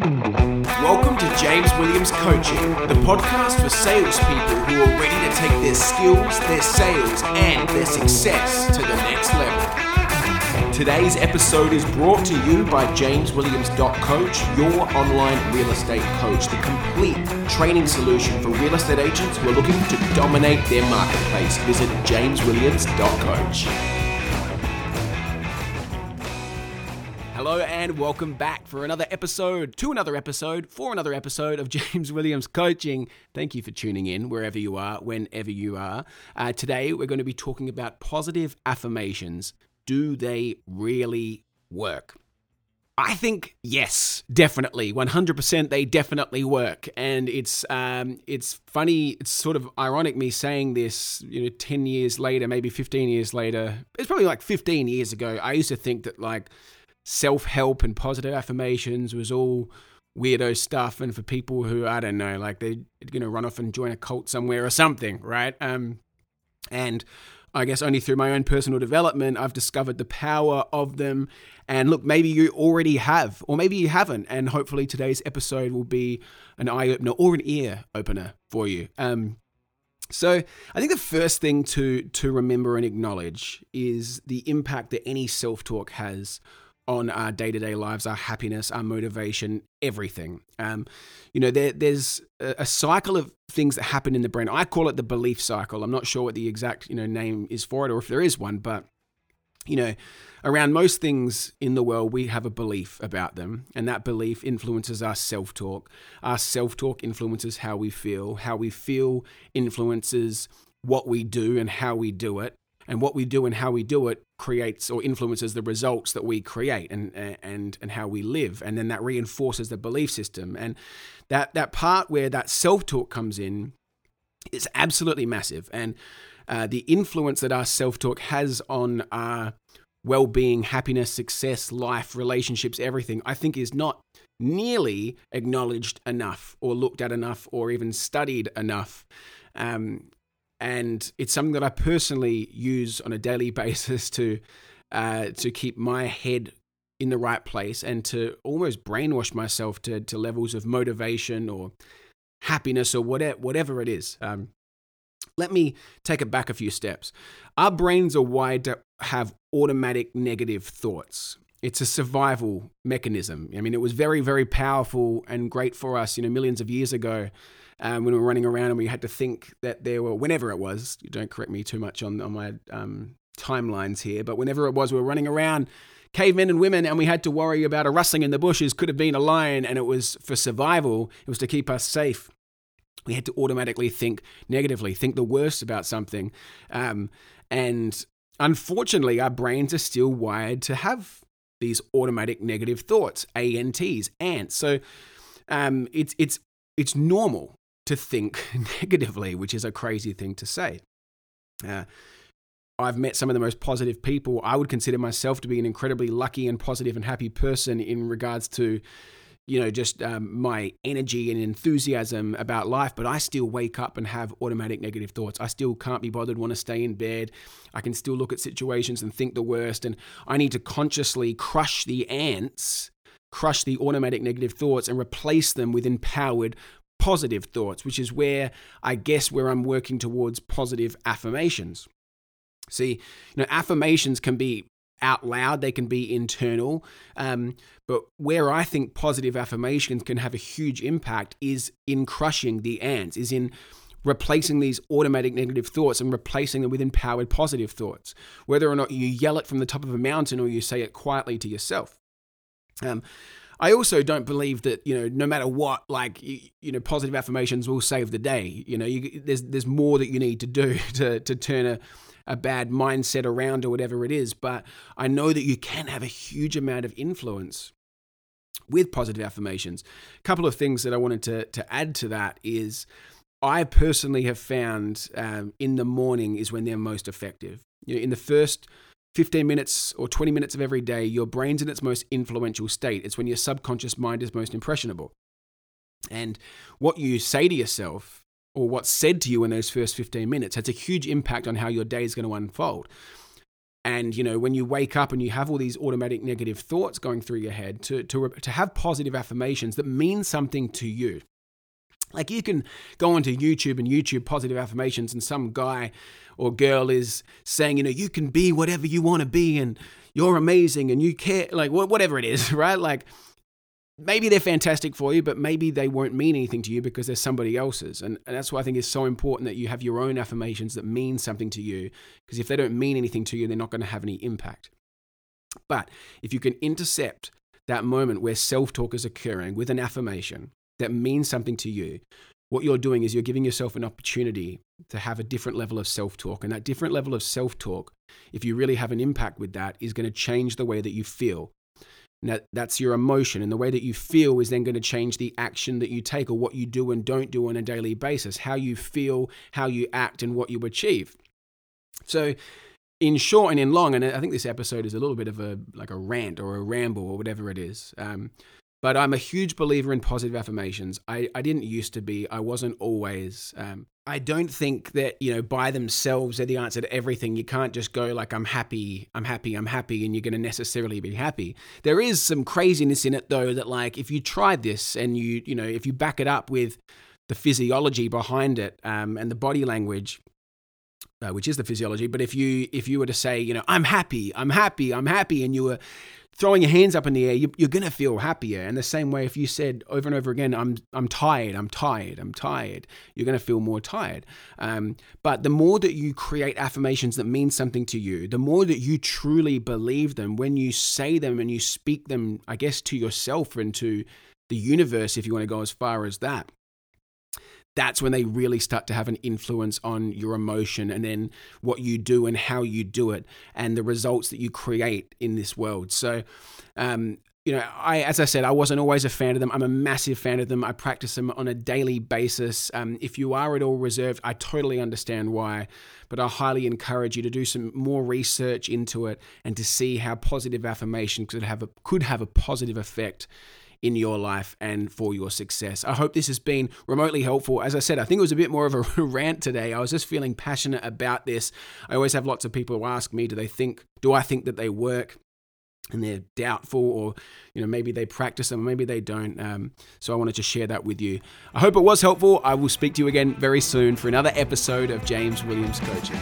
Welcome to James Williams Coaching, the podcast for salespeople who are ready to take their skills, their sales, and their success to the next level. Today's episode is brought to you by JamesWilliams.coach, your online real estate coach, the complete training solution for real estate agents who are looking to dominate their marketplace. Visit JamesWilliams.coach. and welcome back for another episode, to another episode, for another episode of James Williams Coaching. Thank you for tuning in wherever you are, whenever you are. Uh, today we're going to be talking about positive affirmations. Do they really work? I think yes, definitely, 100%. They definitely work, and it's um, it's funny. It's sort of ironic me saying this. You know, 10 years later, maybe 15 years later. It's probably like 15 years ago. I used to think that like self help and positive affirmations was all weirdo stuff. And for people who I don't know like they're to run off and join a cult somewhere or something right? Um and I guess only through my own personal development I've discovered the power of them. And look maybe you already have or maybe you haven't. And hopefully today's episode will be an eye opener or an ear opener for you. Um so I think the first thing to to remember and acknowledge is the impact that any self-talk has on our day to day lives, our happiness, our motivation, everything. Um, you know, there, there's a, cycle of things that happen in the brain. I call it the belief cycle. I'm not sure what the exact you know name is for it, or if there is one, but you know, around most things in the world, we have a belief about them, and that belief influences our self talk. Our self talk influences how we feel. How we feel influences what we do and how we do it and what we do and how we do it creates or influences the results that we create and and and how we live. And then that reinforces the belief system. And that that part where that self-talk comes in is absolutely massive. And uh, the influence that our self-talk has on our well-being happiness success life relationships everything i think is not nearly acknowledged enough or looked at enough or even studied enough um, and it's something that I personally use on a daily basis to uh, to keep my head in the right place and to almost brainwash myself to to levels of motivation or happiness or whatever whatever it is. Um, let me take it back a few steps. Our brains are wired to have automatic negative thoughts. It's a survival mechanism. I mean, it was very, very powerful and great for us, you know, millions of years ago um, when we were running around and we had to think that there were, whenever it was, you don't correct me too much on, on my um, timelines here, but whenever it was, we were running around cavemen and women and we had to worry about a rustling in the bushes could have been a lion and it was for survival it was to keep us safe. We had to automatically think negatively think the worst about something um, and unfortunately our brains are still wired to have these automatic negative thoughts ants ants. So um, it's it's it's normal to think negatively, which is a crazy thing to say. Uh, I've met some of the most positive people. I would consider myself to be an incredibly lucky and positive and happy person in regards to, you know, just um, my energy and enthusiasm about life. But I still wake up and have automatic negative thoughts. I still can't be bothered, want to stay in bed. I can still look at situations and think the worst. And I need to consciously crush the ants crush the automatic negative thoughts and replace them with empowered positive thoughts, which is where I guess where I'm working towards positive affirmations. See, you know, affirmations can be out loud, they can be internal. Um, but where I think positive affirmations can have a huge impact is in crushing the ants, is in replacing these automatic negative thoughts and replacing them with empowered positive thoughts, whether or not you yell it from the top of a mountain or you say it quietly to yourself. Um, I also don't believe that you know no matter what, like you, you know, positive affirmations will save the day. You know, you, there's there's more that you need to do to to turn a a bad mindset around or whatever it is. But I know that you can have a huge amount of influence with positive affirmations. A couple of things that I wanted to to add to that is. I personally have found um, in the morning is when they're most effective. You know, in the first 15 minutes or 20 minutes of every day, your brain's in its most influential state. It's when your subconscious mind is most impressionable. And what you say to yourself or what's said to you in those first 15 minutes has a huge impact on how your day is going to unfold. And you know, when you wake up and you have all these automatic negative thoughts going through your head, to to to have positive affirmations that mean something to you. Like you can go onto YouTube and YouTube positive affirmations, and some guy or girl is saying, you know, you can be whatever you want to be, and you're amazing, and you care, like whatever it is, right? Like maybe they're fantastic for you, but maybe they won't mean anything to you because they're somebody else's. And, and that's why I think it's so important that you have your own affirmations that mean something to you. Because if they don't mean anything to you, they're not going to have any impact. But if you can intercept that moment where self talk is occurring with an affirmation that means something to you, what you're doing is you're giving yourself an opportunity to have a different level of self talk. And that different level of self talk, if you really have an impact with that, is going to change the way that you feel now, that's your emotion, and the way that you feel is then going to change the action that you take or what you do and don't do on a daily basis, how you feel, how you act, and what you achieve. So, in short and in long, and I think this episode is a little bit of a like a rant or a ramble or whatever it is. Um, but I'm a huge believer in positive affirmations. I, I didn't used to be. I wasn't always. Um, I don't think that, you know, by themselves they're the answer to everything. You can't just go like, I'm happy, I'm happy, I'm happy, and you're going to necessarily be happy. There is some craziness in it, though, that like if you tried this and you, you know, if you back it up with the physiology behind it um, and the body language, uh, which is the physiology. But if you if you were to say, you know, I'm happy, I'm happy, I'm happy, and you were throwing your hands up in the air, you, are going to feel happier. And the same way, if you said over and over again, I'm, I'm tired, I'm tired, I'm tired, you're going to feel more tired. Um, but the more that you create affirmations that mean something to you, the more that you truly believe them, when you say them and you speak them, I guess, to yourself and to the universe, if you want to go as far as that, that's when they really start to have an influence on your emotion and then what you do and how you do it and the results that you create in this world. So, um, you know, I, as I said, I wasn't always a fan of them. I'm a massive fan of them. I practice them on a daily basis. Um, if you are at all reserved, I totally understand why, but I highly encourage you to do some more research into it and to see how positive affirmation could have a, could have a positive effect in your life and for your success. I hope this has been remotely helpful. As I said, I think it was a bit more of a rant today. I was just feeling passionate about this. I always have lots of people who ask me, do they think, do I think that they work? and they're doubtful or you know maybe they practice them maybe they don't um, so i wanted to share that with you i hope it was helpful i will speak to you again very soon for another episode of james williams coaching